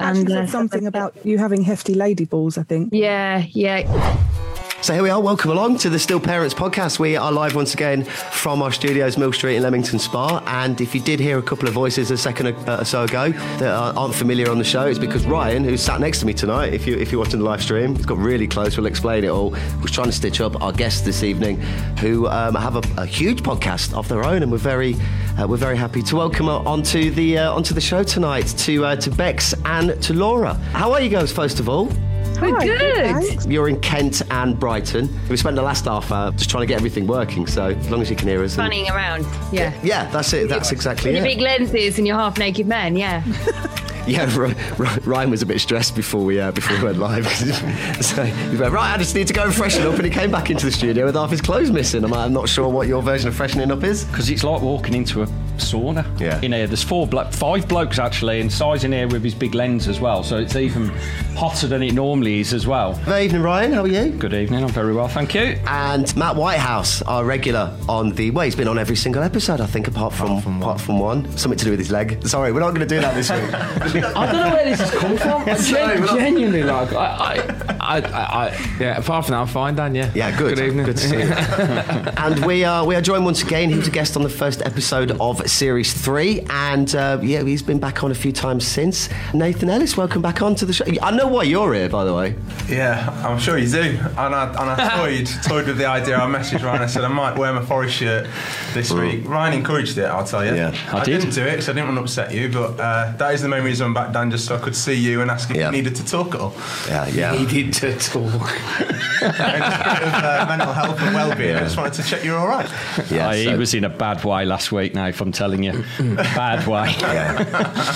and said uh, something about you having hefty lady balls. I think. Yeah, yeah. So here we are. Welcome along to the Still Parents podcast. We are live once again from our studios, Mill Street in Leamington Spa. And if you did hear a couple of voices a second or so ago that aren't familiar on the show, it's because Ryan, who's sat next to me tonight, if you if you're watching the live stream, got really close. We'll explain it all. Was trying to stitch up our guests this evening, who um, have a, a, huge podcast of their own, and we're very uh, we're very happy to welcome onto the uh, onto the show tonight to uh, to Bex and to Laura. How are you guys? First of all. We're Hi, good. You're in Kent and Brighton. We spent the last half hour just trying to get everything working, so as long as you can hear us. and- Running around. Yeah. Yeah, that's it. That's exactly Your it. Your big lenses and your half naked men. Yeah. Yeah, Ry- Ry- Ryan was a bit stressed before we uh, before we went live. so he went, right, I just need to go and freshen up, and he came back into the studio with half his clothes missing. I'm, like, I'm not sure what your version of freshening up is. because it's like walking into a sauna. Yeah. In here, there's four, blo- five blokes actually, and Si's in here with his big lens as well, so it's even hotter than it normally is as well. Good evening, Ryan. How are you? Good evening, I'm very well, thank you. And Matt Whitehouse, our regular on the well, he's been on every single episode, I think, apart from apart from one. Something to do with his leg. Sorry, we're not going to do that this week. I don't know where this has come from. I Sorry, gen- genuinely, like, I, I, I, I, I, yeah. Apart from that, I'm fine, Dan. Yeah. Yeah, good. Good evening. Good to see you. and we are we are joined once again. He was a guest on the first episode of series three, and uh, yeah, he's been back on a few times since. Nathan Ellis, welcome back onto the show. I know why you're here, by the way. Yeah, I'm sure you do. And I, and I toyed, toyed with the idea. I messaged Ryan. I said I might wear my Forest shirt this week. Ryan encouraged it. I'll tell you. Yeah. I I, did. didn't do it because I didn't want to upset you. But uh, that is the main reason I'm back, Dan, just so I could see you and ask if Yeah. you needed to talk at all. Yeah, yeah. Needed to talk. In spirit of uh, mental health and well-being, I just wanted to check you're all right. Yeah, he so- was in a bad way last week, now, if I'm telling you. bad way.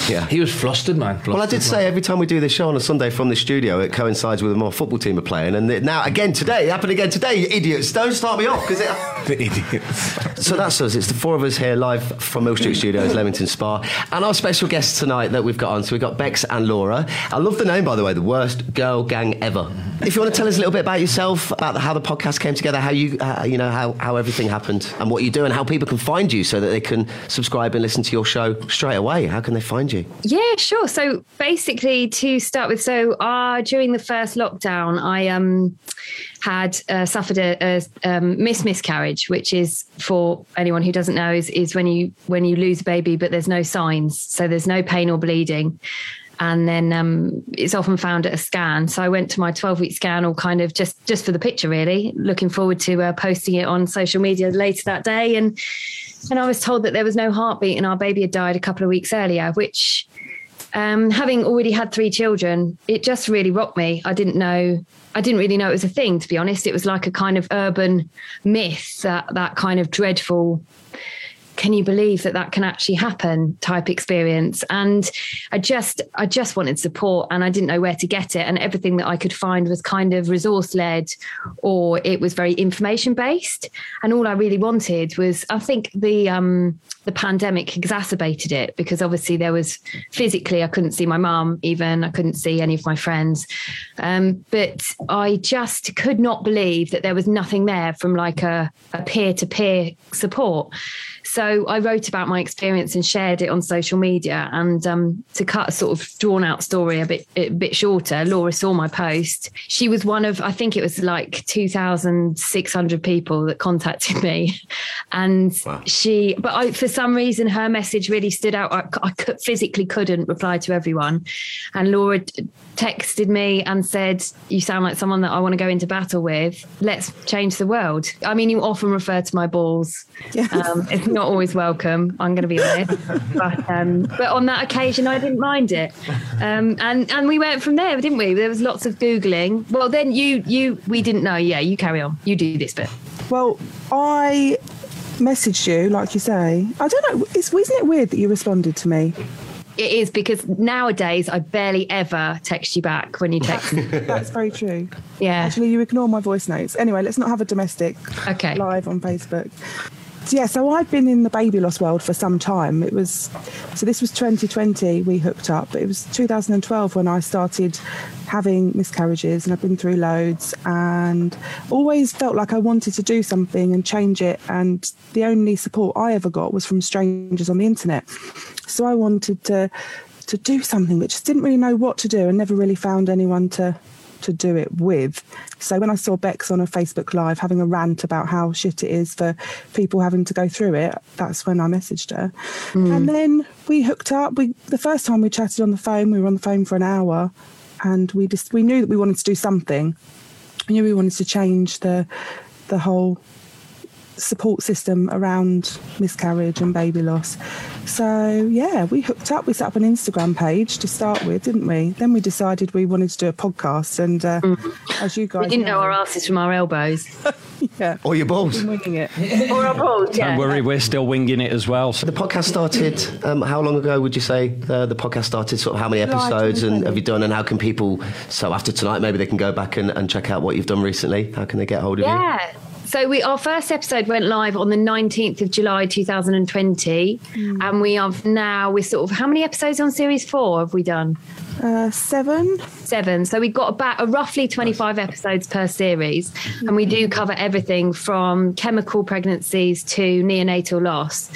yeah. He was flustered, man. Well, I did say every time we do this show on a Sunday from the studio, it coincides with when my football team are playing. And now, again today, it happened again today, you idiots. Don't start me off because it. the idiots. So that's us. It's the four of us here live from Mill Street Studios, Leamington Spa. And our special guests tonight that we've got on. So we've got Bex and Laura. I love the name, by the way, the worst girl gang ever. If you want to tell us a little bit about yourself, about how the podcast came together, how you, uh, you know, how, how everything happened and what you do and how people can find you so that they can subscribe and listen to your show straight away. How can they find you? Yeah, sure. So basically, to start with, so uh, during the first lockdown, I um had uh, suffered a, a um, miss miscarriage, which is for anyone who doesn't know is is when you when you lose a baby, but there's no signs, so there's no pain or bleeding. And then um, it's often found at a scan. So I went to my 12 week scan, all kind of just just for the picture, really. Looking forward to uh, posting it on social media later that day. And and I was told that there was no heartbeat and our baby had died a couple of weeks earlier, which um, having already had three children, it just really rocked me. I didn't know, I didn't really know it was a thing, to be honest. It was like a kind of urban myth that that kind of dreadful can you believe that that can actually happen type experience? And i just i just wanted support and i didn't know where to get it. And everything that i could find was kind of resource led or it was very information based and all i really wanted was i think the um the pandemic exacerbated it because obviously there was physically i couldn't see my mum even i couldn't see any of my friends. Um, but i just could not believe that there was nothing there from like a, a peer-to-peer support so I wrote about my experience and shared it on social media. And um, to cut a sort of drawn out story a bit a bit shorter, Laura saw my post. She was one of I think it was like two thousand six hundred people that contacted me, and she. But I, for some reason, her message really stood out. I, I could, physically couldn't reply to everyone, and Laura texted me and said, "You sound like someone that I want to go into battle with. Let's change the world." I mean, you often refer to my balls. Yes. Um, it's not always welcome. I'm going to be honest, but um, but on that occasion, I didn't mind it, um, and and we went from there, didn't we? There was lots of googling. Well, then you you we didn't know. Yeah, you carry on. You do this bit. Well, I messaged you, like you say. I don't know. It's, isn't it weird that you responded to me? It is because nowadays I barely ever text you back when you text. me. That's very true. Yeah. Actually, you ignore my voice notes. Anyway, let's not have a domestic Okay. live on Facebook. Yeah, so I've been in the baby loss world for some time. It was so this was 2020 we hooked up. It was 2012 when I started having miscarriages and I've been through loads and always felt like I wanted to do something and change it and the only support I ever got was from strangers on the internet. So I wanted to to do something, but just didn't really know what to do and never really found anyone to to do it with. So when I saw Bex on a Facebook Live having a rant about how shit it is for people having to go through it, that's when I messaged her. Hmm. And then we hooked up. We the first time we chatted on the phone, we were on the phone for an hour, and we just we knew that we wanted to do something. We knew we wanted to change the the whole support system around miscarriage and baby loss. So yeah, we hooked up. We set up an Instagram page to start with, didn't we? Then we decided we wanted to do a podcast, and uh, as you guys We didn't know our asses from our elbows. yeah, Or your balls. been winging it. or our balls, yeah. Don't worry, we're still winging it as well. So The podcast started. Um, how long ago would you say the, the podcast started? Sort of how many July episodes and have you done? And how can people? So after tonight, maybe they can go back and, and check out what you've done recently. How can they get hold of you? Yeah. So we our first episode went live on the 19th of July 2020 and we have now we're sort of how many episodes on series 4 have we done? Uh, seven. 7. So we've got about a roughly 25 episodes per series and we do cover everything from chemical pregnancies to neonatal loss.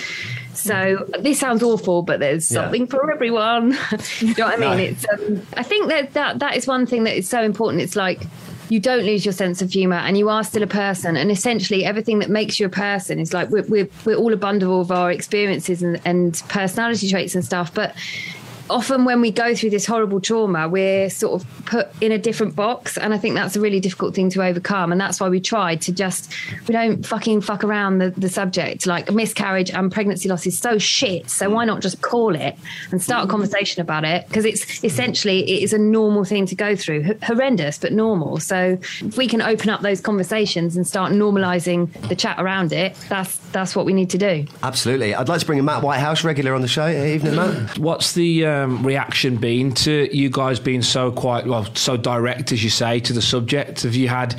So this sounds awful, but there's Yeah. something for everyone. you know what I mean? No. It's um, I think that, that that is one thing that is so important. It's like you don't lose your sense of humor and you are still a person. And essentially everything that makes you a person is like we're, we're, we're all a bundle of our experiences and, and personality traits and stuff. But often when we go through this horrible trauma we're sort of put in a different box and i think that's a really difficult thing to overcome and that's why we tried to just we don't fucking fuck around the, the subject like miscarriage and pregnancy loss is so shit so why not just call it and start a conversation about it because it's essentially it is a normal thing to go through H- horrendous but normal so if we can open up those conversations and start normalizing the chat around it that's that's what we need to do Absolutely. I'd like to bring in Matt Whitehouse, regular on the show. Uh, evening, Matt. What's the uh, um, reaction been to you guys being so quite well, so direct as you say to the subject? Have you had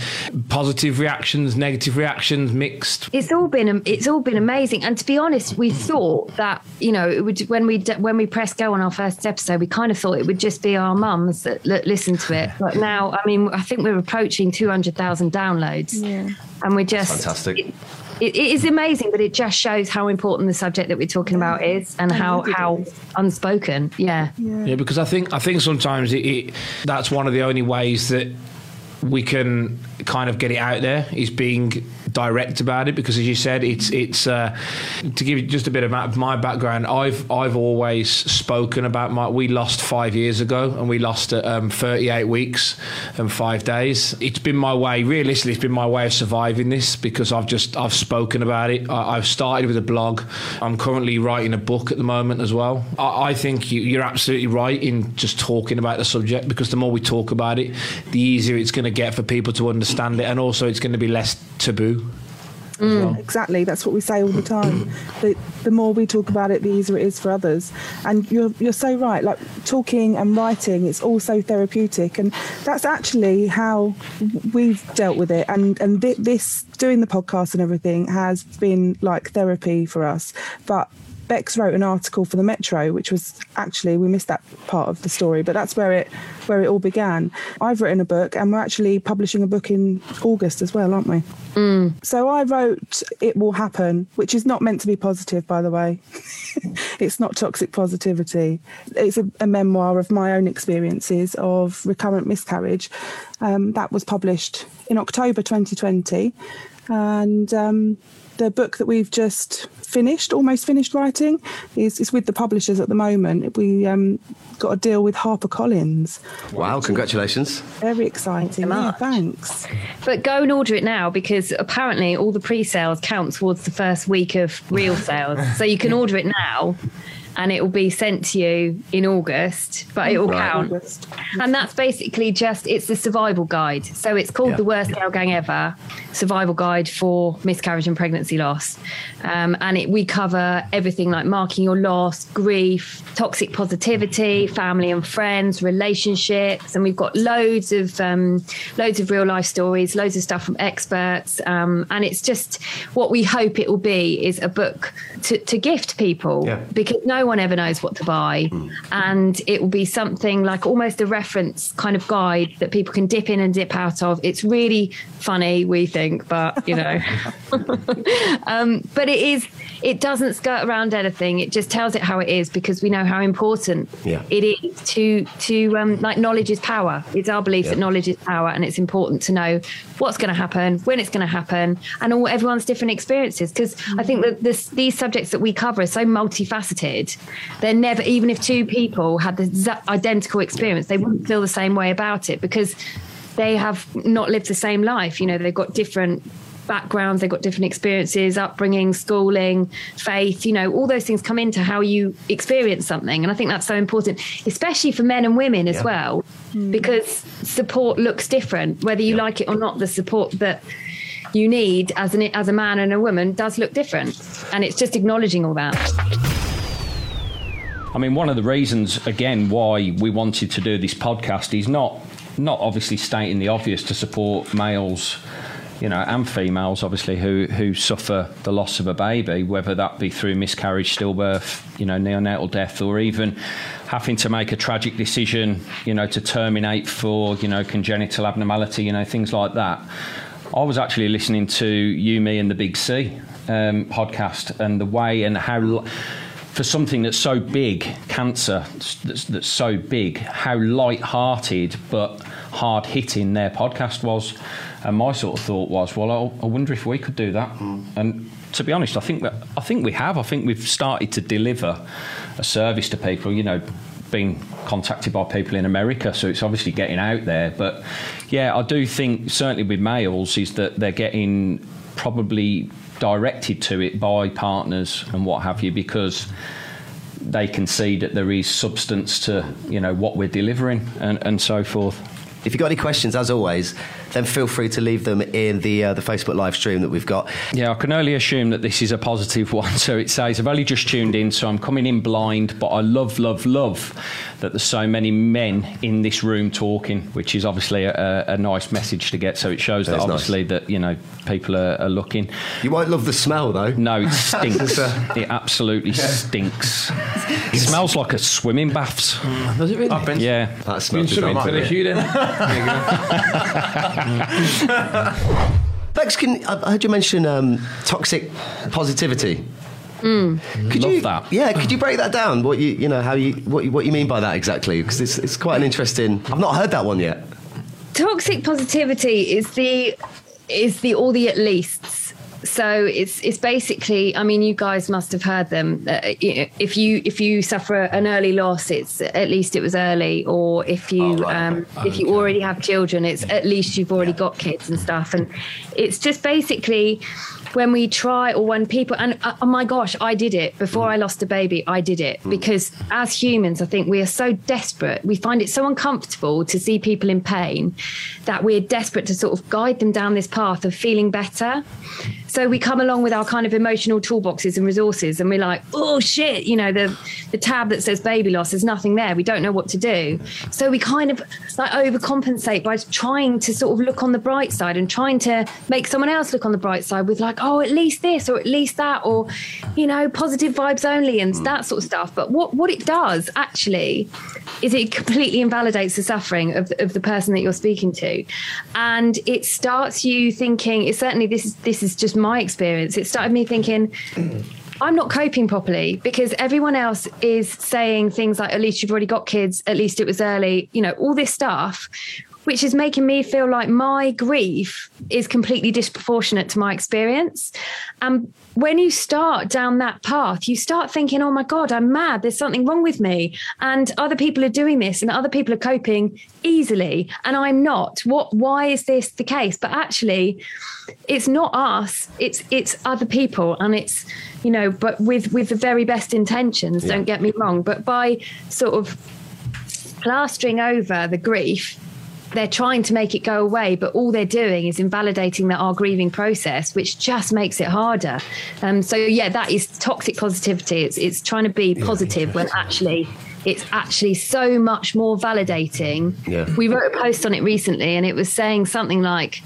positive reactions, negative reactions, mixed? it's all been it's all been amazing and to be honest we thought that you know it would when we when we pressed go on our first episode we kind of thought it would just be our mums that, that listened to it but now i mean i think we're approaching 200,000 downloads Yeah. and we're just Fantastic. it, it, it is amazing but it just shows how important the subject that we're talking about is and how how it is. unspoken. Yeah. Yeah, because I think I think sometimes it, it that's one of the only ways that we can kind of get it out there is being direct about it because as you said it's it's uh, to give you just a bit of my- background I've I've always spoken about my we lost five years ago and we lost at um, 38 weeks and five days. It's been my way realistically it's been my way of surviving this because I've just I've spoken about it. I, I've started with a blog. I'm currently writing a book at the moment as well. I, I think you, you're absolutely right in just talking about the subject because the more we talk about it the easier it's going to get for people to understand it and also it's going to be less taboo as mm. well. Exactly, that's what we say all the time. The, the more we talk about it, the easier it is for others. And you're you're so right. Like talking and writing, it's also therapeutic, and that's actually how we've dealt with it. And and thi- this doing the podcast and everything has been like therapy for us. But Bex wrote an article for the Metro, which was actually we missed that part of the story, but that's where it where it all began. I've written a book, and we're actually publishing a book in August as well, aren't we? So I wrote It Will Happen, which is not meant to be positive, by the way. it's not toxic positivity. It's a, a memoir of my own experiences of recurrent miscarriage. Um, that was published in October 2020. And um, the book that we've just finished, almost finished writing, is, is with the publishers at the moment. We um, got a deal with HarperCollins. Wow, congratulations. Very exciting. Very Yeah, thanks. But go and order it now because apparently all the pre-sales count towards the first week of real sales. so you can order it now and it will be sent to you in August, but it will Right. count. August. And that's basically just it's the survival guide. So it's called Yeah. the worst girl gang ever survival guide for miscarriage and pregnancy loss. Um, and it, we cover everything like marking your loss, grief, toxic positivity, family and friends, relationships, and we've got loads of um, loads of real life stories, loads of stuff from experts. Um, and it's just what we hope it will be is a book to, to gift people Yeah. because no one ever knows what to buy. And it will be something like almost a reference kind of guide that people can dip in and dip out of. It's really funny, we think, but you know. um, but it is, it doesn't skirt around anything. It just tells it how it is because we know how important Yeah. it is to, to um, like knowledge is power. It's our belief Yeah. that knowledge is power and it's important to know what's going to happen, when it's going to happen, and all everyone's different experiences. Because I think that this, these subjects that we cover are so multifaceted. They're never, even if two people had the identical experience, they wouldn't feel the same way about it because they have not lived the same life. You know, they've got different backgrounds, they've got different experiences, upbringing, schooling, faith, you know, all those things come into how you experience something. And I think that's so important, especially for men and women as Yeah. well, hmm. because support looks different, whether you like it or not, the support that you need as an as a man and a woman does look different. And it's just acknowledging all that. I mean, one of the reasons, again, why we wanted to do this podcast is not not obviously stating the obvious to support males, you know, and females, obviously, who who suffer the loss of a baby, whether that be through miscarriage, stillbirth, you know, neonatal death, or even having to make a tragic decision, you know, to terminate for, you know, congenital abnormality, you know, things like that. I was actually listening to You, Me, and the Big C um, podcast, and the way and how. for something that's so big, cancer that's, that's so big, how light-hearted but hard-hitting their podcast was, and my sort of thought was, well, I, I wonder if we could do that. And to be honest, I think that I think we have. I think we've started to deliver a service to people. You know, being contacted by people in America, so it's obviously getting out there. But yeah, I do think certainly with males is that they're getting probably directed to it by partners and what have you because they can see that there is substance to you know what we're delivering and, and so forth. If you've got any questions, as always, then feel free to leave them in the uh, the Facebook live stream that we've got. Yeah, I can only assume that this is a positive one. So it says, I've only just tuned in, so I'm coming in blind, but I love, love, love that there's so many men in this room talking, which is obviously a, a nice message to get. So it shows that That is nice. obviously that, you know, people are, are looking. You won't love the smell, though. No, it stinks. it absolutely stinks. It smells like a swimming baths. Does it really? I've been. Yeah. That Been smells swimming good. for the Hugh then. There. Bex, can, I I heard you mention um, toxic positivity. Could Love you, that. Yeah, could you break that down? What you, you know, how you, what you, what you mean by that exactly? Because it's, it's quite an interesting. I've not heard that one yet. toxic positivity is the is the all the at leasts so it's it's basically i mean you guys must have heard them uh, if you if you suffer an early loss it's at least it was early or if you Oh, right. um, if you already have children it's at least you've already got kids and stuff and it's just basically when we try or when people and uh, oh my gosh i did it. Before i lost a baby i did it. Because as humans i think we are so desperate. We find it so uncomfortable to see people in pain that we're desperate to sort of guide them down this path of feeling better so we come along with our kind of emotional toolboxes and resources and we're like oh shit you know the the tab that says baby loss there's nothing there. We don't know what to do. So we kind of like overcompensate by trying to sort of look on the bright side and trying to make someone else look on the bright side with like oh at least this or at least that or you know positive vibes only and mm. that sort of stuff. But what what it does actually is it completely invalidates the suffering of, of the person that you're speaking to. And it starts you thinking it's certainly this is this is just my experience it started me thinking I'm not coping properly because everyone else is saying things like, at least you've already got kids, at least it was early, you know, all this stuff, which is making me feel like my grief is completely disproportionate to my experience. And when you start down that path, you start thinking, oh my God, I'm mad. There's something wrong with me. And other people are doing this and other people are coping easily. And I'm not. What why is this the case? But actually, it's not us, it's it's other people and it's you know, but with with the very best intentions, don't get me wrong. But by sort of plastering over the grief they're trying to make it go away, but all they're doing is invalidating that our grieving process, which just makes it harder. Um, so yeah, that is toxic positivity. It's it's trying to be positive when actually it's actually so much more validating. Yeah. We wrote a post on it recently, and it was saying something like.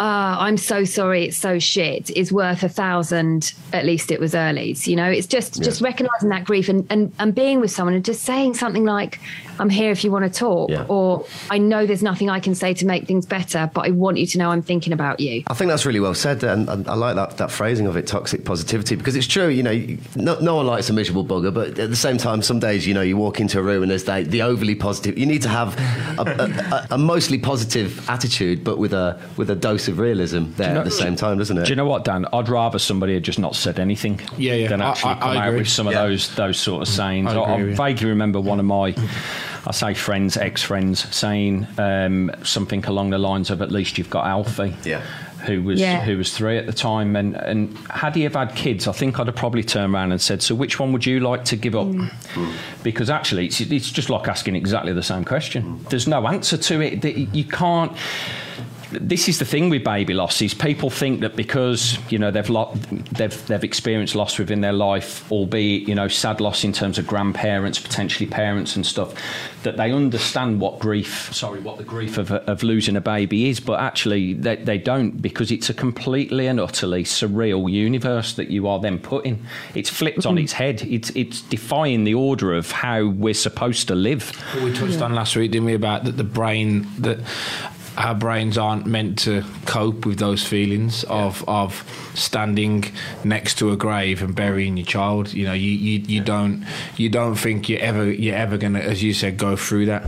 ah, I'm so sorry, it's so shit is worth a thousand. At least it was early's. You know, it's just just recognizing that grief and, and and being with someone and just saying something like, "I'm here if you want to talk," Yeah. or "I know there's nothing I can say to make things better, but I want you to know I'm thinking about you." I think that's really well said, and, and I like that, that phrasing of it, toxic positivity, because it's true. You know, no, no one likes a miserable bugger, but at the same time, some days, you know, you walk into a room and there's the, the overly positive. You need to have a, a, a, a mostly positive attitude, but with a with a dose of realism there know- at the same time, doesn't it? Do you know what, Dan? I'd rather somebody had just not said anything Yeah, yeah. than actually I- come I out with some of Yeah. those those sort of mm. sayings. I I, agree I with you. vaguely remember one of my, I say friends, ex-friends, saying um, something along the lines of "At least you've got Alfie." Yeah. Who was Yeah. who was three at the time, and, and had he have had kids, I think I'd have probably turned around and said, "So which one would you like to give up?" Because actually, it's, it's just like asking exactly the same question. There's no answer to it. You can't this is the thing with baby loss is people think that because you know they've lo- they've they've experienced loss within their life, albeit you know sad loss in terms of grandparents, potentially parents and stuff, that they understand what grief, sorry, what the grief of, of losing a baby is, but actually they, they don't because it's a completely and utterly surreal universe that you are then put in. It's flipped on mm-hmm. its head. It's it's defying the order of how we're supposed to live. we touched on last week, didn't we, about that the brain that our brains aren't meant to cope with those feelings of of standing next to a grave and burying your child. You know, you, you, you don't you don't think you're ever you're ever gonna, as you said, go through that.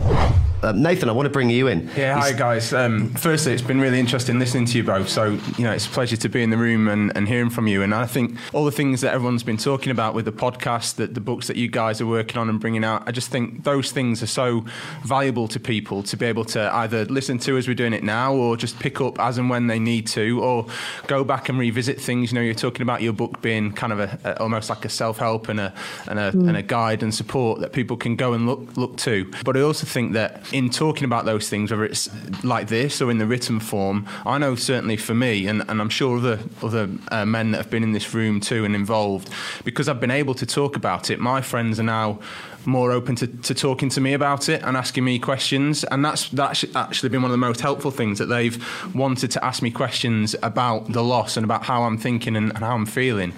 Uh, Nathan, I want to bring you in. Yeah, hi guys. Um, firstly, it's been really interesting listening to you both. So, you know, it's a pleasure to be in the room and, and hearing from you. And I think all the things that everyone's been talking about with the podcast, that the books that you guys are working on and bringing out, I just think those things are so valuable to people to be able to either listen to as we're doing it now or just pick up as and when they need to or go back and revisit things. You know, you're talking about your book being kind of a, a almost like a self-help and a, and a, and a guide and support that people can go and look, look to. But I also think that in talking about those things, whether it's like this or in the written form, I know certainly for me, and, and I'm sure other other uh, men that have been in this room too and involved, because I've been able to talk about it. My friends are now more open to, to talking to me about it and asking me questions, and that's that's actually been one of the most helpful things that they've wanted to ask me questions about the loss and about how I'm thinking and, and how I'm feeling,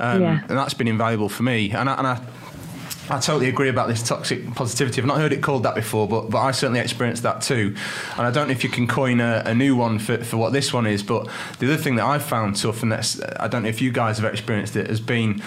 um, Yeah. and that's been invaluable for me. And I, and I I totally agree about this toxic positivity. I've not heard it called that before, but, but I certainly experienced that too. And I don't know if you can coin a, a new one for, for what this one is, but the other thing that I've found tough, and that's, I don't know if you guys have experienced it, has been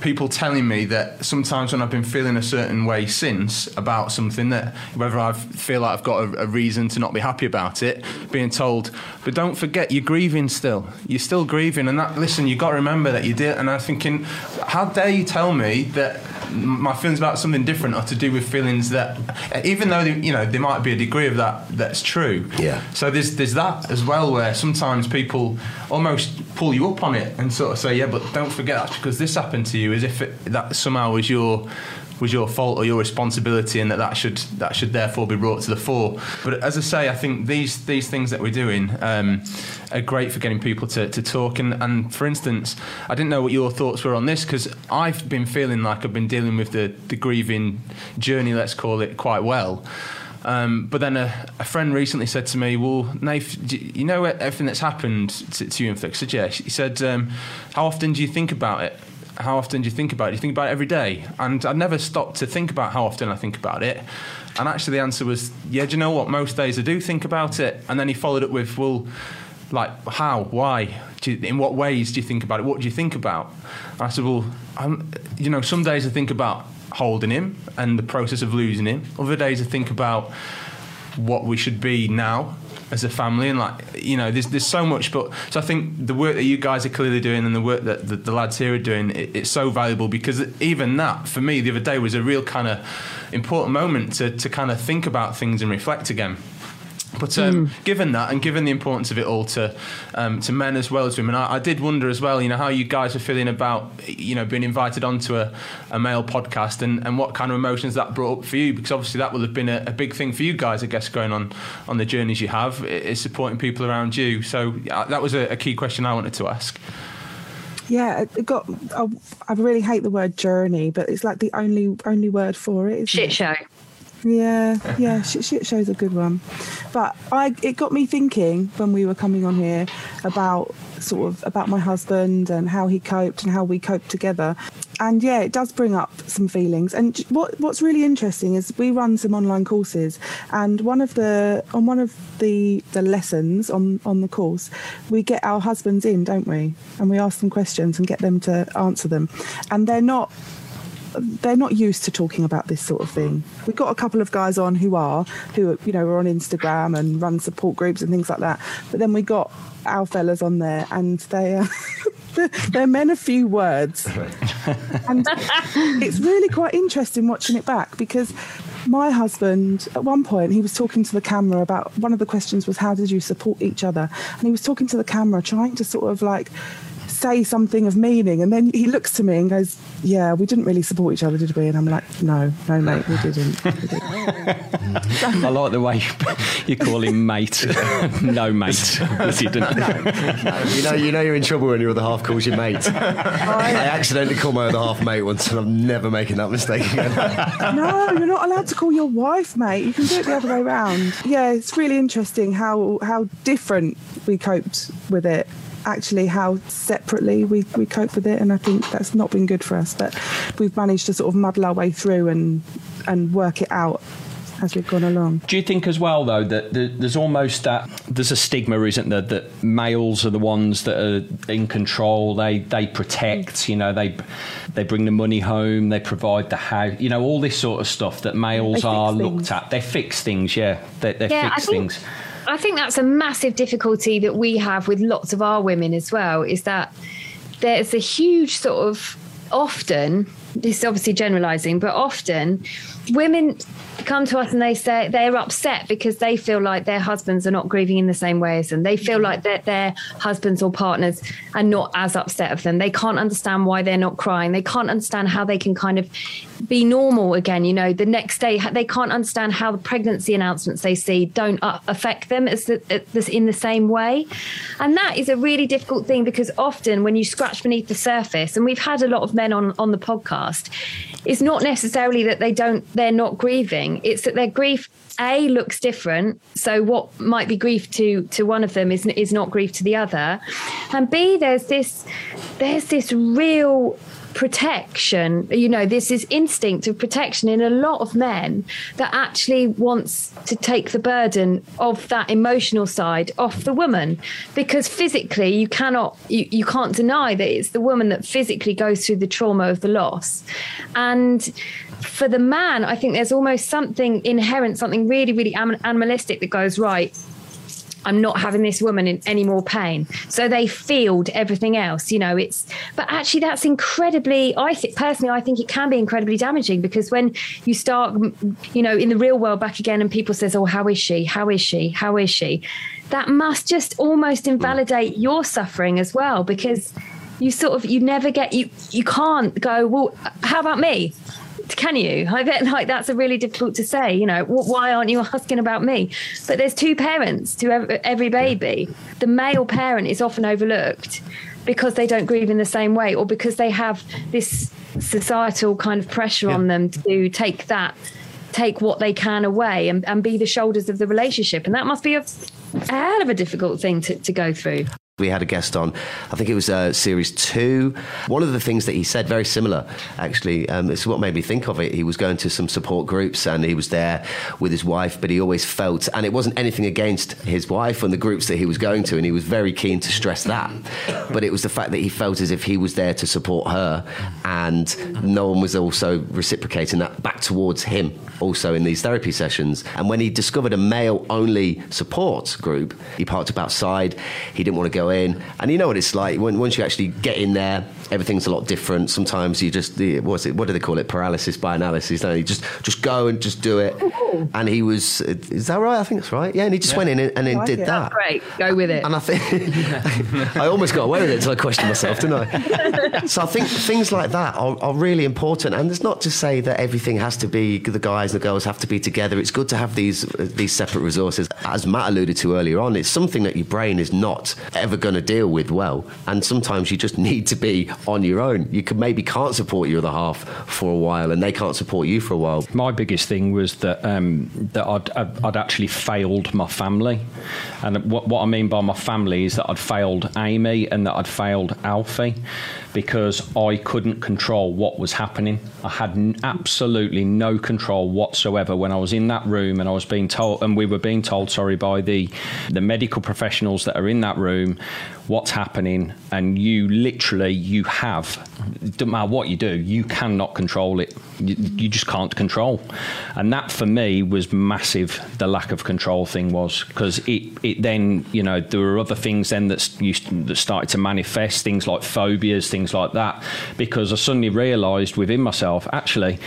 people telling me that sometimes when I've been feeling a certain way since about something that whether I feel like I've got a, a reason to not be happy about it, being told, but don't forget you're grieving still. You're still grieving, and that listen, you got to remember that you did. And I'm thinking, how dare you tell me that my feelings about something different are to do with feelings that, even though you know there might be a degree of that that's true. Yeah. So there's there's that as well where sometimes people almost pull you up on it and sort of say, yeah, but don't forget that's because this happened to you, as if it, that somehow was your was your fault or your responsibility, and that that should that should therefore be brought to the fore. But as I say, I think these these things that we're doing um, are great for getting people to, to talk. And, and for instance, I didn't know what your thoughts were on this because I've been feeling like I've been dealing with the, the grieving journey, let's call it, quite well. Um, but then a, a friend recently said to me, "Well, Nath, you you know everything that's happened to, to you in Flick?" I "Yeah." He said, um, "How often do you think about it? How often do you think about it? Do you think about it every day?" And I never stopped to think about how often I think about it. And actually, the answer was, "Yeah." Do you know what? Most days I do think about it. And then he followed up with, "Well." Like how, why, you, in what ways do you think about it? What do you think about? And I said, well, I'm, you know, some days I think about holding him and the process of losing him. Other days I think about what we should be now as a family and like you know there's there's so much but so I think the work that you guys are clearly doing and the work that the, the lads here are doing it, it's so valuable because even that for me the other day was a real kind of important moment to to kind of think about things and reflect again but um, given that, and given the importance of it all to um, to men as well as women, I, I did wonder as well, you know, how you guys are feeling about, you know, being invited onto a, a male podcast, and, and what kind of emotions that brought up for you, because obviously that will have been a, a big thing for you guys, I guess, going on on the journeys you have, i- is supporting people around you. So yeah, that was a, a key question I wanted to ask. Yeah, it got. I, I really hate the word journey, but it's like the only only word for it. isn't Shit it? show. Yeah, yeah, shit, shit show's a good one. But I, it got me thinking when we were coming on here about sort of about my husband and how he coped and how we coped together. And yeah, it does bring up some feelings. And what what's really interesting is we run some online courses, and one of the on one of the the lessons on on the course, we get our husbands in, don't we? And we ask them questions and get them to answer them, and they're not they're not used to talking about this sort of thing. We've got a couple of guys on who are, who you know, are on Instagram and run support groups and things like that. But then we got our fellas on there, and they uh, are. they're men of few words, and it's really quite interesting watching it back because my husband at one point he was talking to the camera about one of the questions was how did you support each other, and he was talking to the camera trying to sort of like say something of meaning. And then he looks to me and goes, Yeah, we didn't really support each other, did we? And I'm like, No, no, mate, we didn't. We didn't. I like the way you call him mate. no, mate. Yes, you didn't. you know, you know you're in trouble when your other half calls you mate. I accidentally called my other half mate once, and I'm never making that mistake again. no, you're not allowed to call your wife mate. You can do it the other way around. Yeah, it's really interesting how how different we coped with it actually how separately we, we cope with it and I think that's not been good for us but we've managed to sort of muddle our way through and and work it out as we've gone along. Do you think as well though that there's almost that there's a stigma, isn't there, that males are the ones that are in control. They they protect. You know, they they bring the money home. They provide the house. You know, all this sort of stuff that males are things. looked at. They fix things. Yeah, they, they yeah, fix think, things. I think that's a massive difficulty that we have with lots of our women as well is that there's a huge sort of often this is obviously generalizing but often women come to us and they say they're upset because they feel like their husbands are not grieving in the same way as them. They feel like that their husbands or partners are not as upset of them. They can't understand why they're not crying. They can't understand how they can kind of be normal again. You know, the next day they can't understand how the pregnancy announcements they see don't affect them as the, in the same way. And that is a really difficult thing because often when you scratch beneath the surface, and we've had a lot of men on on the podcast, it's not necessarily that they don't they're not grieving. It's that their grief a looks different so what might be grief to to one of them is is not grief to the other and b there's this there's this real protection you know this is instinct of protection in a lot of men that actually wants to take the burden of that emotional side off the woman because physically you cannot you, you can't deny that it's the woman that physically goes through the trauma of the loss and for the man i think there's almost something inherent something really really animalistic that goes right I'm not having this woman in any more pain. So they field everything else, you know, it's, but actually that's incredibly, I think personally, I think it can be incredibly damaging because when you start, you know, in the real world back again and people says, oh, how is she? How is she? How is she? That must just almost mm. invalidate your suffering as well because you sort of, you never get, you, you can't go, well, how about me? Can you? I bet like that's a really difficult to say. You know, why aren't you asking about me? But there's two parents to every baby. The male parent is often overlooked because they don't grieve in the same way, or because they have this societal kind of pressure yeah. on them to take that, take what they can away, and, and be the shoulders of the relationship. And that must be a, a hell of a difficult thing to, to go through. We had a guest on, I think it was uh, series two. One of the things that he said, very similar, actually, um, it's what made me think of it. He was going to some support groups and he was there with his wife, but he always felt, and it wasn't anything against his wife and the groups that he was going to, and he was very keen to stress that. But it was the fact that he felt as if he was there to support her and no one was also reciprocating that back towards him also in these therapy sessions. And when he discovered a male only support group, he parked up outside. He didn't want to go in. And you know what it's like when, once you actually get in there, everything's a lot different. Sometimes you just what's it? What do they call it? Paralysis by analysis. No, you just just go and just do it. Oh, and he was, is that right? I think that's right. Yeah, and he just yeah. went in and, and then did it. that. great, go with it. And I think I almost got away with it until I questioned myself, didn't I? so I think things like that are, are really important. And it's not to say that everything has to be the guys and the girls have to be together. It's good to have these these separate resources. As Matt alluded to earlier on, it's something that your brain is not ever going to deal with well. And sometimes you just need to be on your own. You could maybe can't support your other half for a while, and they can't support you for a while. My biggest thing was that um, that I'd, I'd, I'd actually failed my family, and what, what I mean by my family is that I'd failed Amy and that I'd failed Alfie because I couldn't control what was happening. I had absolutely no control whatsoever when I was in that room and I was being told, and we were being told, sorry, by the the medical professionals that are in that room what's happening and you literally you have doesn't matter what you do you cannot control it. You, you just can't control. And that for me was massive the lack of control thing was because it, it then you know there were other things then that, used, that started to manifest things like phobias things like that because I suddenly realised within myself actually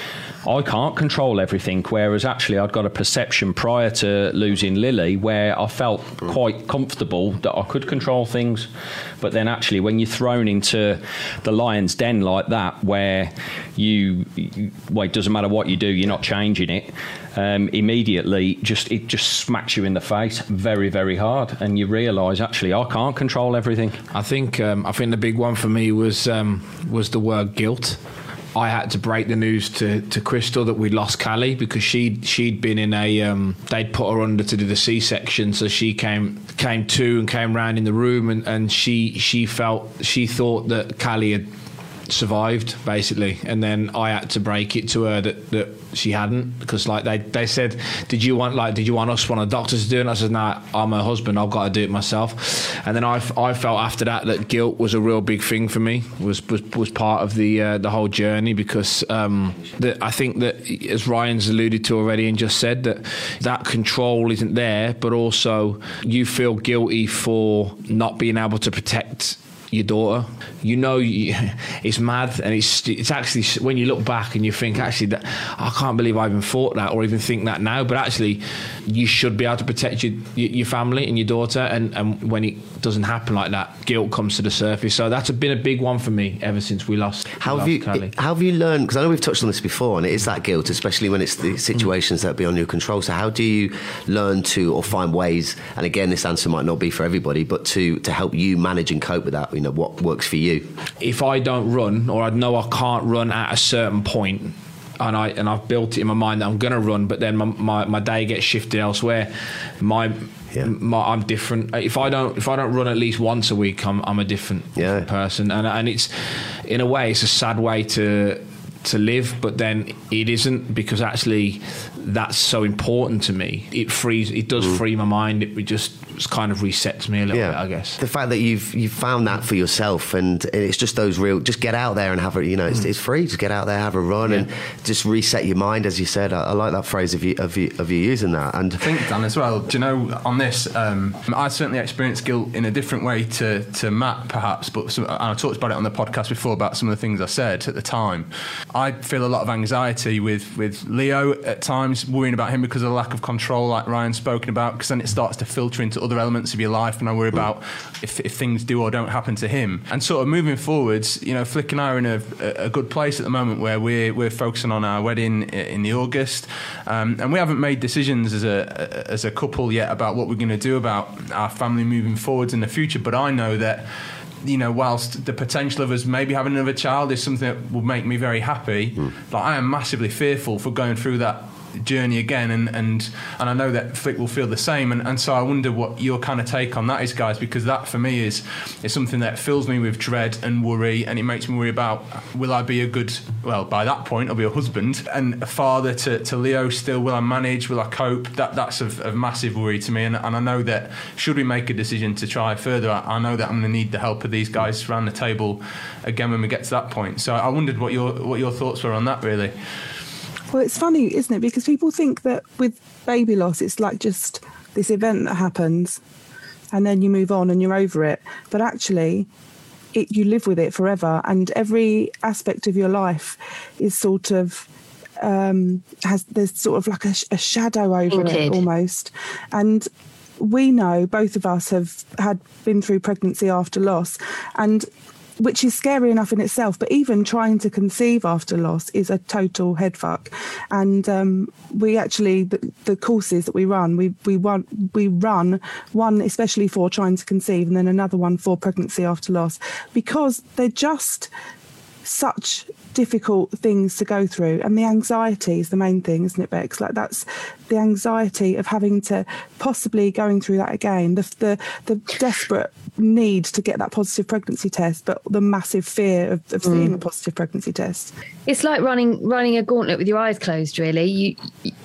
I can't control everything. Whereas actually, I'd got a perception prior to losing Lily where I felt quite comfortable that I could control things. But then, actually, when you're thrown into the lion's den like that, where you, well, it doesn't matter what you do, you're not changing it. Um, immediately, just it just smacks you in the face very, very hard, and you realise actually I can't control everything. I think um, I think the big one for me was um, was the word guilt. I had to break the news to, to Crystal that we lost Callie because she she'd been in a um, they'd put her under to do the C section, so she came came to and came round in the room and, and she she felt she thought that Callie had survived basically. And then I had to break it to her that, that she hadn't because like they, they said did you want like did you want us one of the doctors to do it? And I said no nah, I'm her husband. I've got to do it myself. And then I, I felt after that that guilt was a real big thing for me was was, was part of the uh, the whole journey because um, that I think that as Ryan's alluded to already and just said that that control isn't there but also you feel guilty for not being able to protect your daughter. You know, you, it's mad, and it's it's actually when you look back and you think actually that I can't believe I even thought that or even think that now. But actually, you should be able to protect your your family and your daughter, and and when it doesn't happen like that, guilt comes to the surface. So that's been a big one for me ever since we lost. How have you Callie. how have you learned? Because I know we've touched on this before, and it is that guilt, especially when it's the mm. situations that are beyond your control. So how do you learn to or find ways? And again, this answer might not be for everybody, but to to help you manage and cope with that. You know what works for you. if I don't run or I know I can't run at a certain point and I and I've built it in my mind that I'm going to run, but then my, my, my day gets shifted elsewhere. My, Yeah. my I'm different. If I don't if I don't run at least once a week, I'm I'm a different, Yeah. person, and and it's in a way it's a sad way to to live, but then it isn't because actually that's so important to me. It frees it does free my mind. It just kind of resets me a little bit, I guess. The fact that you've you've found that for yourself, and it's just those real. Just get out there and have a. You know, it's, it's free. Just get out there, have a run, and just reset your mind, as you said. I, I like that phrase of you of you of you using that. And I think Dan as well. Do you know on this? Um, I certainly experienced guilt in a different way to to Matt, perhaps. But some, and I talked about it on the podcast before about some of the things I said at the time. I feel a lot of anxiety with with Leo at times, worrying about him because of the lack of control, like Ryan's spoken about. Because then it starts to filter into other elements of your life, and I worry about if, if things do or don't happen to him. And sort of moving forwards, you know, Flick and I are in a, a good place at the moment where we're we're focusing on our wedding in the August, um, and we haven't made decisions as a as a couple yet about what we're going to do about our family moving forwards in the future. But I know that. You know, whilst the potential of us maybe having another child is something that will make me very happy, like I am massively fearful for going through that journey again and and and I know that Flick will feel the same and, and so I wonder what your kind of take on that is guys because that for me is is something that fills me with dread and worry and it makes me worry about will I be a good well by that point I'll be a husband and a father to, to Leo still will I manage will I cope? That that's of, of massive worry to me and, and I know that should we make a decision to try further I, I know that I'm going to need the help of these guys around the table again when we get to that point. So I wondered what your what your thoughts were on that really Well, it's funny, isn't it? Because people think that with baby loss, it's like just this event that happens and then you move on and you're over it. But actually, it, you live with it forever, and every aspect of your life is sort of um, has there's sort of like a, a shadow over it almost, and we know both of us have had been through pregnancy after loss, and which is scary enough in itself. But even trying to conceive after loss is a total headfuck. And um, we actually the, the, courses that we run, we we run we run one especially for trying to conceive, and then another one for pregnancy after loss, because they're just such difficult things to go through. And the anxiety is the main thing isn't it bex? Like that's the anxiety of having to possibly going through that again. The the, the desperate need to get that positive pregnancy test but the massive fear of, of mm. seeing a positive pregnancy test. It's like running running a gauntlet with your eyes closed really. You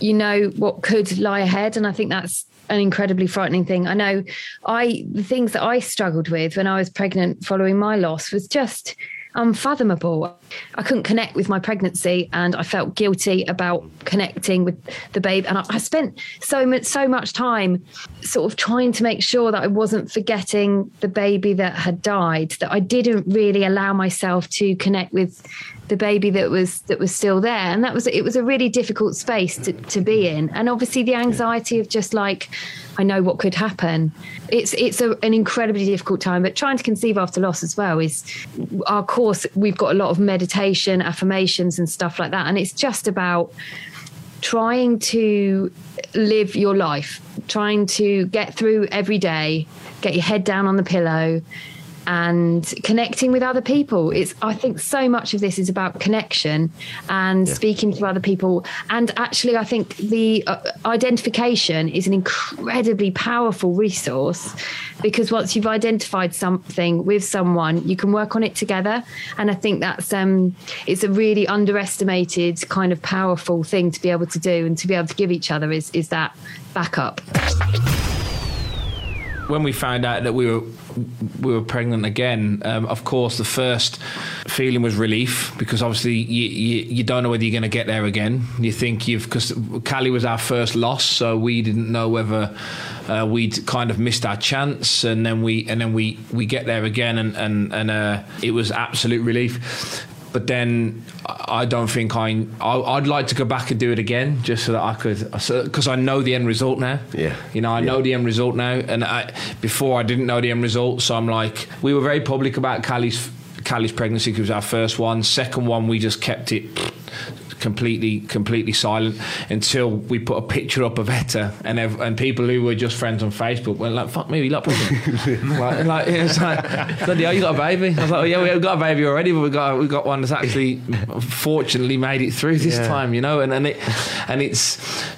you know what could lie ahead and i think that's an incredibly frightening thing. I know I the things that I struggled with when I was pregnant following my loss was just unfathomable. I couldn't connect with my pregnancy, and I felt guilty about connecting with the babe. And I, I, spent so much so much time sort of trying to make sure that I wasn't forgetting the baby that had died. That I didn't really allow myself to connect with the baby that was that was still there. And that was it was a really difficult space to, to be in. And obviously the anxiety of just like I know what could happen. It's it's a, an incredibly difficult time but trying to conceive after loss as well is our course we've got a lot of meditation affirmations and stuff like that. And it's just about trying to live your life trying to get through every day get your head down on the pillow and connecting with other people. It's I think so much of this is about connection and yeah. speaking to other people. And actually, I think the uh, identification is an incredibly powerful resource because once you've identified something with someone, you can work on it together. And I think that's um, it's a really underestimated kind of powerful thing to be able to do and to be able to give each other is is that backup when we found out that we were we were pregnant again, um, of course, the first feeling was relief because obviously you, you, you don't know whether you're going to get there again. You think you've because Callie was our first loss, so we didn't know whether uh, we'd kind of missed our chance, and then we and then we we get there again, and and and uh, it was absolute relief but then I don't think I. I'd like to go back and do it again, just so that I could, because I know the end result now. Yeah, you know, I yeah. know the end result now, and I before I didn't know the end result, so I'm like, we were very public about Callie's Callie's pregnancy. It was our first one. Second one, we just kept it completely completely silent until we put a picture up of Etta and ev- and people who were just friends on Facebook went like fuck me we like pregnant like, like it's like bloody hell you got a baby. I was like oh, yeah we've got a baby already but we got we got one that's actually fortunately made it through this yeah. time you know and and it and it's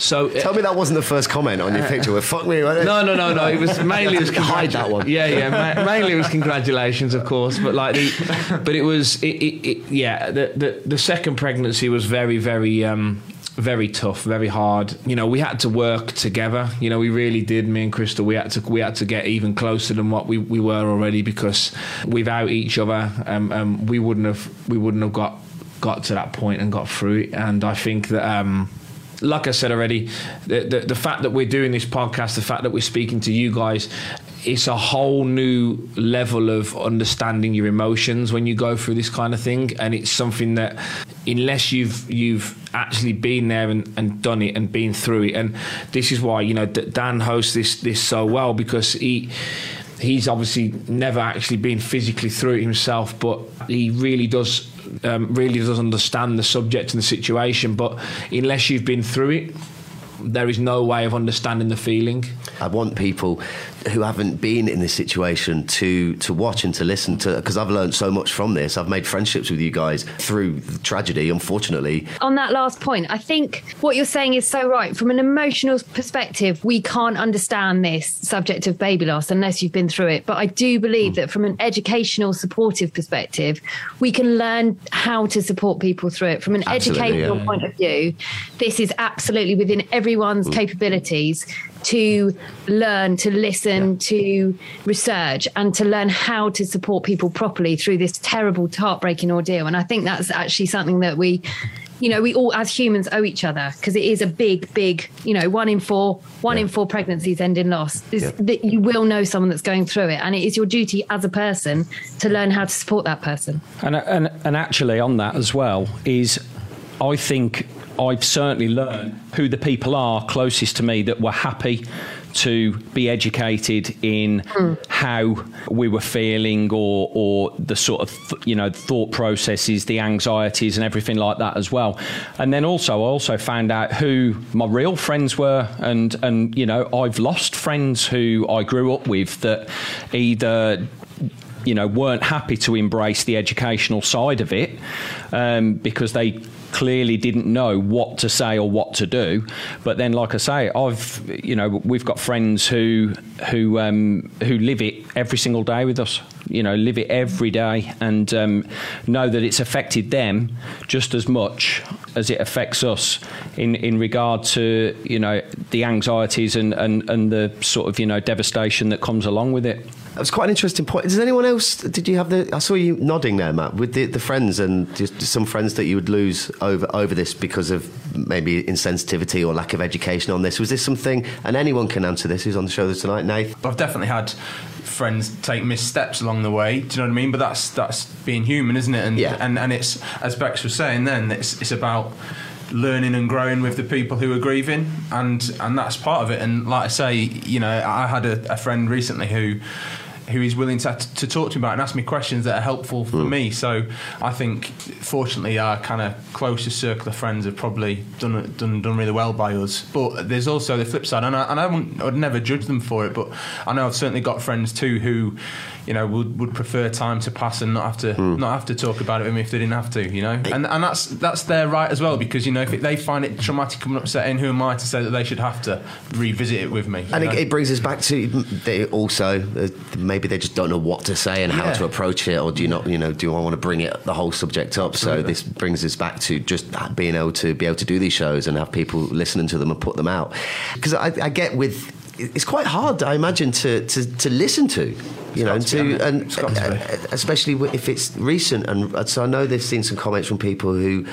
so tell me that wasn't the first comment on your uh, picture with fuck me no no no no it was mainly it was hide that one. Yeah yeah ma- mainly it was congratulations of course but like the but it was it, it, it yeah the, the the second pregnancy was very very, very, um, very tough, very hard. You know, we had to work together. You know, we really did. Me and Crystal, we had to we had to get even closer than what we, we were already because without each other, um, um, we wouldn't have we wouldn't have got got to that point and got through it. And I think that. Um, like I said already, the, the, the fact that we're doing this podcast, the fact that we're speaking to you guys, it's a whole new level of understanding your emotions when you go through this kind of thing and it's something that unless you've you've actually been there and, and done it and been through it. And this is why you know Dan hosts this this so well because he he's obviously never actually been physically through it himself but he really does um, really does understand the subject and the situation. But unless you've been through it there is no way of understanding the feeling. I want people who haven't been in this situation to to watch and to listen to because I've learned so much from this. I've made friendships with you guys through tragedy, unfortunately. On that last point, I think what you're saying is so right. From an emotional perspective, we can't understand this subject of baby loss unless you've been through it. But I do believe mm. that from an educational, supportive perspective, we can learn how to support people through it. From an absolutely, educational yeah. point of view, this is absolutely within everyone's mm. capabilities to learn, to listen, yeah. to research, and to learn how to support people properly through this terrible, heartbreaking ordeal. And I think that's actually something that we you know, we all as humans owe each other because it is a big, big, you know, one in four, one yeah. in four pregnancies end in loss. Yeah. That you will know someone that's going through it, and it is your duty as a person to learn how to support that person. And and and actually, on that as well is, I think I've certainly learned who the people are closest to me that were happy to be educated in how we were feeling or or the sort of you know thought processes the anxieties and everything like that as well. And then also I also found out who my real friends were and and you know I've lost friends who I grew up with that either you know weren't happy to embrace the educational side of it um, because they clearly didn't know what to say or what to do. But then like I say I've you know we've got friends who who um, who live it every single day with us you know live it every day and um, know that it's affected them just as much as it affects us in in regard to you know the anxieties and and, and the sort of you know devastation that comes along with it That was quite an interesting point. Does anyone else? Did you have the? I saw you nodding there, Matt, with the, the friends and just some friends that you would lose over over this because of maybe insensitivity or lack of education on this. Was this something? And anyone can answer this. Who's on the show tonight? Nath. I've definitely had friends take missteps along the way. Do you know what I mean? But that's that's being human, isn't it? And Yeah. and, and it's as Bex was saying then, it's it's about learning and growing with the people who are grieving and and that's part of it and like I say you know I had a, a friend recently who who is willing to, to talk to me about and ask me questions that are helpful for hmm. me. So I think fortunately our kind of closest circle of friends have probably done done done really well by us. But there's also the flip side and I, and I, wouldn't, I would never judge them for it but I know I've certainly got friends too who you know would, would prefer time to pass and not have to not have to talk about it with me if they didn't have to you know and and that's that's their right as well because you know if it, they find it traumatic and upsetting who am I to say that they should have to revisit it with me And it, it brings us back to they also uh, maybe they just don't know what to say and how to approach it, or do you not? You know, do I want to bring it the whole subject up? So this brings us back to just being able to be able to do these shows and have people listening to them and put them out. Because I, I get with it's quite hard, I imagine, to to, to listen to. You know, and to be, to hasn't it? and It's got to be. uh, especially if it's recent. And so I know they've seen some comments from people who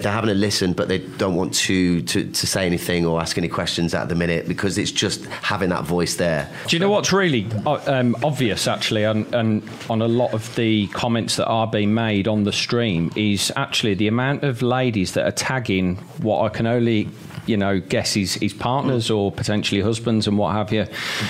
they're having a listen, but they don't want to, to to say anything or ask any questions at the minute because it's just having that voice there. Do you know what's really uh, um, obvious, actually, and, and on a lot of the comments that are being made on the stream is actually the amount of ladies that are tagging what I can only, you know, guess is, is partners or potentially husbands and what have you.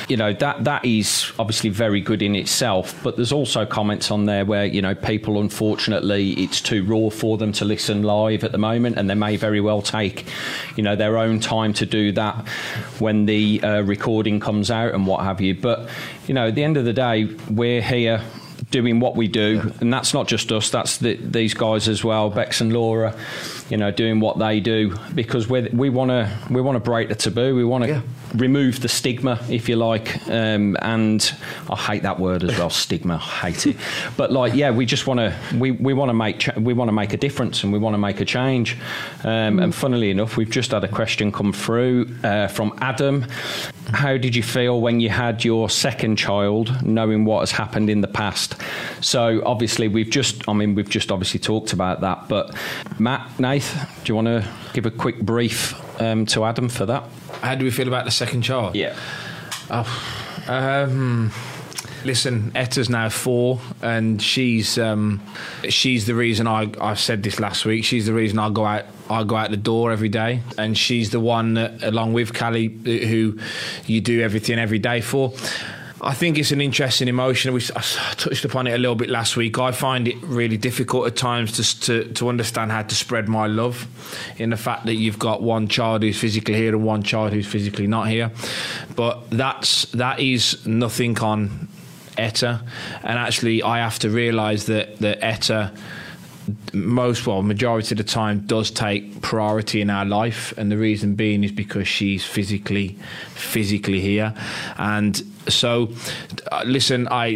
You know that that is obviously very good in itself, but there's also comments on there where you know people, unfortunately, it's too raw for them to listen live at the moment, and they may very well take, you know, their own time to do that when the uh, recording comes out and what have you. But you know, at the end of the day, we're here doing what we do, and that's not just us. That's the, these guys as well, Bex and Laura. You know, doing what they do because we we want to we want to break the taboo. We want to Yeah. Remove the stigma, if you like. Um, and I hate that word as well, stigma. I hate it. But like, yeah, we just want to we, we want to make cha- we want to make a difference and we want to make a change. Um, and funnily enough, we've just had a question come through uh, from Adam. How did you feel when you had your second child, knowing what has happened in the past? So obviously, we've just I mean, we've just obviously talked about that. But Matt, Nath, do you want to give a quick brief um, to Adam for that? How do we feel about the second child? Yeah. Um, listen, Etta's now four, and she's um, she's the reason I I said this last week. She's the reason I go out I go out the door every day, and she's the one that, along with Callie, who you do everything every day for. I think it's an interesting emotion. We I touched upon it a little bit last week. I find it really difficult at times to, to to understand how to spread my love, in the fact that you've got one child who's physically here and one child who's physically not here. But that's that is nothing on Etta, and actually I have to realise that that Etta most well majority of the time does take priority in our life and the reason being is because she's physically physically here. And so uh, listen i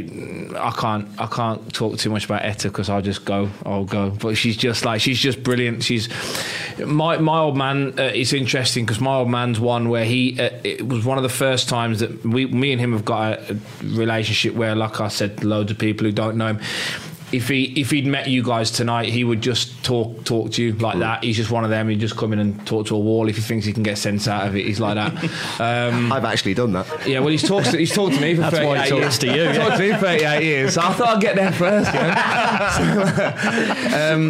i can't i can't talk too much about etta because i'll just go i'll go. But she's just like she's just brilliant. She's my my old man uh, it's interesting because my old man's one where he uh, it was one of the first times that we me and him have got a, a relationship where like i said loads of people who don't know him if he if he'd met you guys tonight, he would just talk talk to you like that. He's just one of them. He'd just come in and talk to a wall if he thinks he can get sense out of it. He's like that. Um, I've actually done that. yeah, well, he's talked to, he's talked to me for That's 38 why he talks years. to you, He's yeah. talked to me for 38 years. So I thought I'd get there first. You know?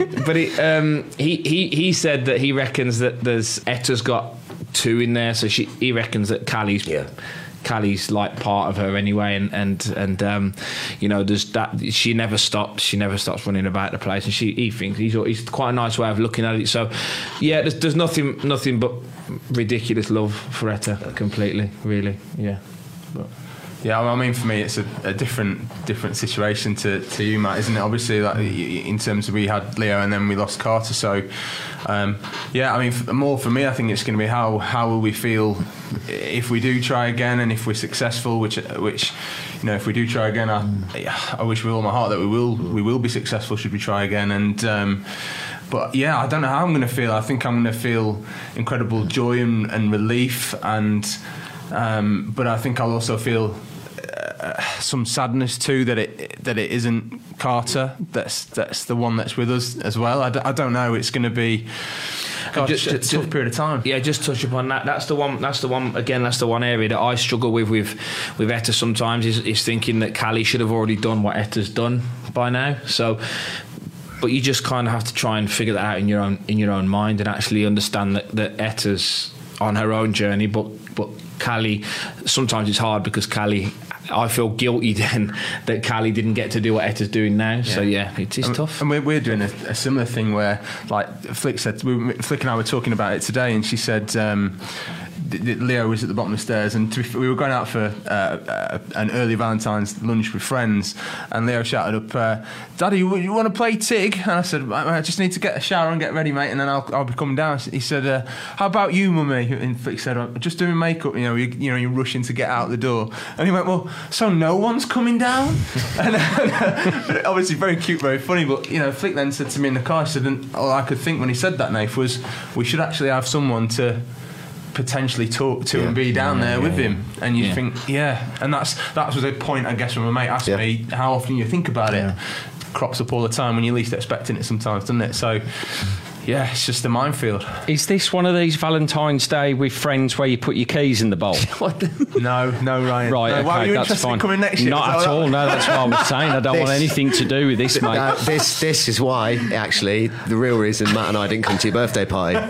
um, but he, um, he he he said that he reckons that there's Etta's got two in there, so she he reckons that Callie's Yeah. Callie's like part of her anyway, and and and um, you know, there's that she never stops. She never stops running about the place, and she he thinks he's he's quite a nice way of looking at it. So, yeah, there's, there's nothing nothing but ridiculous love for Etta, completely, really, yeah. But, Yeah, I mean, for me, it's a, a different different situation to, to you, Matt, isn't it? Obviously, like in terms of we had Leo and then we lost Carter. So, um, yeah, I mean, f- more for me, I think it's going to be how how will we feel if we do try again and if we're successful. Which which you know, if we do try again, I, I wish with all my heart that we will we will be successful. Should we try again? And um, but yeah, I don't know how I'm going to feel. I think I'm going to feel incredible joy and, and relief, and um, but I think I'll also feel uh, some sadness too that it that it isn't Carter. That's that's the one that's with us as well. I, d- I don't know. It's going to be just- a tough period of time. Yeah, just touch upon that. That's the one. That's the one. Again, that's the one area that I struggle with with with Etta. Sometimes is, is thinking that Callie should have already done what Etta's done by now. So, but you just kind of have to try and figure that out in your own in your own mind and actually understand that that Etta's on her own journey. But but Callie, sometimes it's hard because Callie. I feel guilty then that Callie didn't get to do what Etta's doing now. So yeah, it is and, tough. And we're, we're doing a, a similar thing where, like Flick said, we, Flick and I were talking about it today, and she said um, Leo was at the bottom of the stairs, and be, we were going out for uh, uh, an early Valentine's lunch with friends, and Leo shouted up, uh, "Daddy, you, you want to play Tig?" And I said, "I I just need to get a shower and get ready, mate, and then I'll, I'll be coming down." He said, uh, "How about you, mummy?" And Flick said, "I'm just doing makeup. You know, you, you know, you're rushing to get out the door." And he went, "Well, so no one's coming down?" and uh, obviously very cute, very funny. But you know, Flick then said to me in the car, he said, and all I could think when he said that, Nath, was we should actually have someone to potentially talk to and be down there with him. And you Yeah. think, yeah, and that's that was a point I guess when my mate asked Yeah. me how often you think about it. Crops up all the time when you're least expecting it sometimes, doesn't it? So yeah, it's just a minefield. Is this one of these Valentine's Day with friends where you put your keys in the bowl? No, no, Ryan. Right, No, okay, why were you that's interested in fine. coming next year? Not at all. what- No, that's what I was saying. I don't want anything to do with this, mate. Now, this this is why actually the real reason Matt and I didn't come to your birthday party.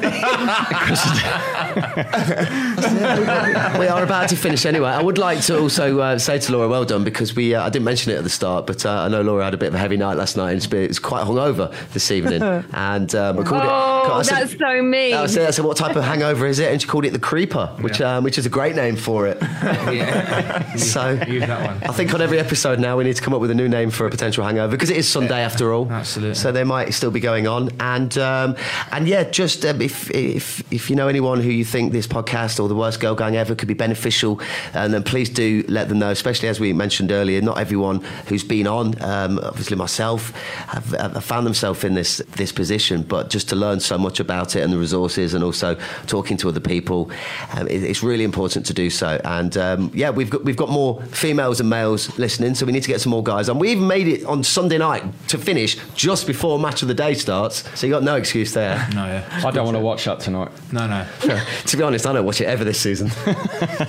we are about to finish anyway. I would like to also uh, say to Laura, well done, because we uh, I didn't mention it at the start, but uh, I know Laura had a bit of a heavy night last night and it's, quite hungover this evening. and um, I called it. Oh, said- that's so mean. I said, I said, what type of hangover is it? And she called it the creeper, which um, which is a great name for it. so Use that one. I think on every episode now we need to come up with a new name for a potential hangover because it is Sunday after all. Absolutely. So they might still be going on, and um, and yeah, just um, if if if you know anyone who you think this podcast or the worst girl gang ever could be beneficial, and then please do let them know. Especially as we mentioned earlier, not everyone who's been on, um, obviously myself, have, have found themselves in this this position, but just to learn so much about it and the resources, and also talking to other people, um, it, it's really important to do so. And um, yeah, we've got we've got more females and males listening, so we need to get some more guys on. We even made it on Sunday night to finish just before match of the day starts, so you got no excuse there. No, yeah. I don't want to watch that tonight. No, no. to be honest, I don't watch it ever this season.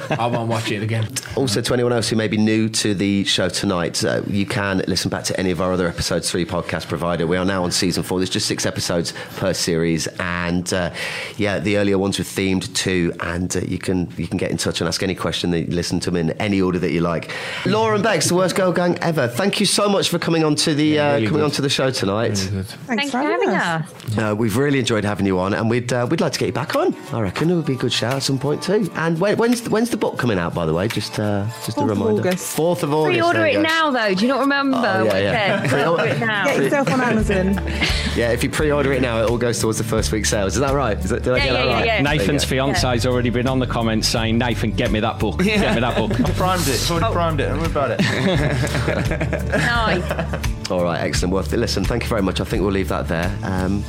I won't watch it again. Also, to anyone else who may be new to the show tonight, uh, you can listen back to any of our other episodes through podcast provider. We are now on season four. There's just six episodes per series, and uh, yeah, the earlier ones were themed too. And uh, you can you can get in touch and ask any question that you listen to them in any order that you like. Lauren and Bex, the worst girl gang ever. Thank you so much for coming on to the Yeah, uh, really coming good. on to the show tonight. Thanks Thanks for for having us. us. Uh, we've really enjoyed having you on, and we'd uh, we'd like to get you back on. I reckon it would be a good shout at some point too. And when, when's when's the book coming out, by the way? Just uh, just a Fourth of reminder. August. Fourth of August. Pre-order it go. now, though. Do you not remember Oh, yeah, yeah. it? Pre-order- Pre-order it now. Get yourself on Amazon. Yeah, if you pre-order it now, it all goes towards the first week's sales. Is that right? Is that, did I Yeah, get that yeah, right? yeah, yeah. Nathan's There you fiance's already been on the comments saying, Nathan, get me that book. Get me that book. I primed it. Already primed it. Don't worry about it. Nice. All right, excellent. Well, listen, thank you very much. I think we'll leave that there. Um,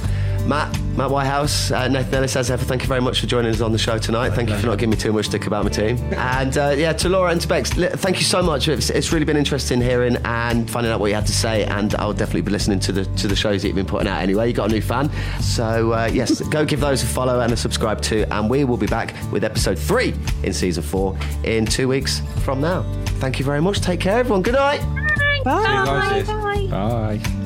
Matt, Matt Whitehouse, uh, Nathan Ellis, as ever, thank you very much for joining us on the show tonight. Thank you for not giving me too much stick about my team. And uh, yeah, to Laura and to Bex, thank you so much. It's, it's really been interesting hearing and finding out what you had to say. And I'll definitely be listening to the to the shows that you've been putting out anyway. You got a new fan, so uh, yes, go give those a follow and a subscribe too. And we will be back with episode three in season four in two weeks from now. Thank you very much. Take care, everyone. Good night. Bye. Bye. Bye. Bye.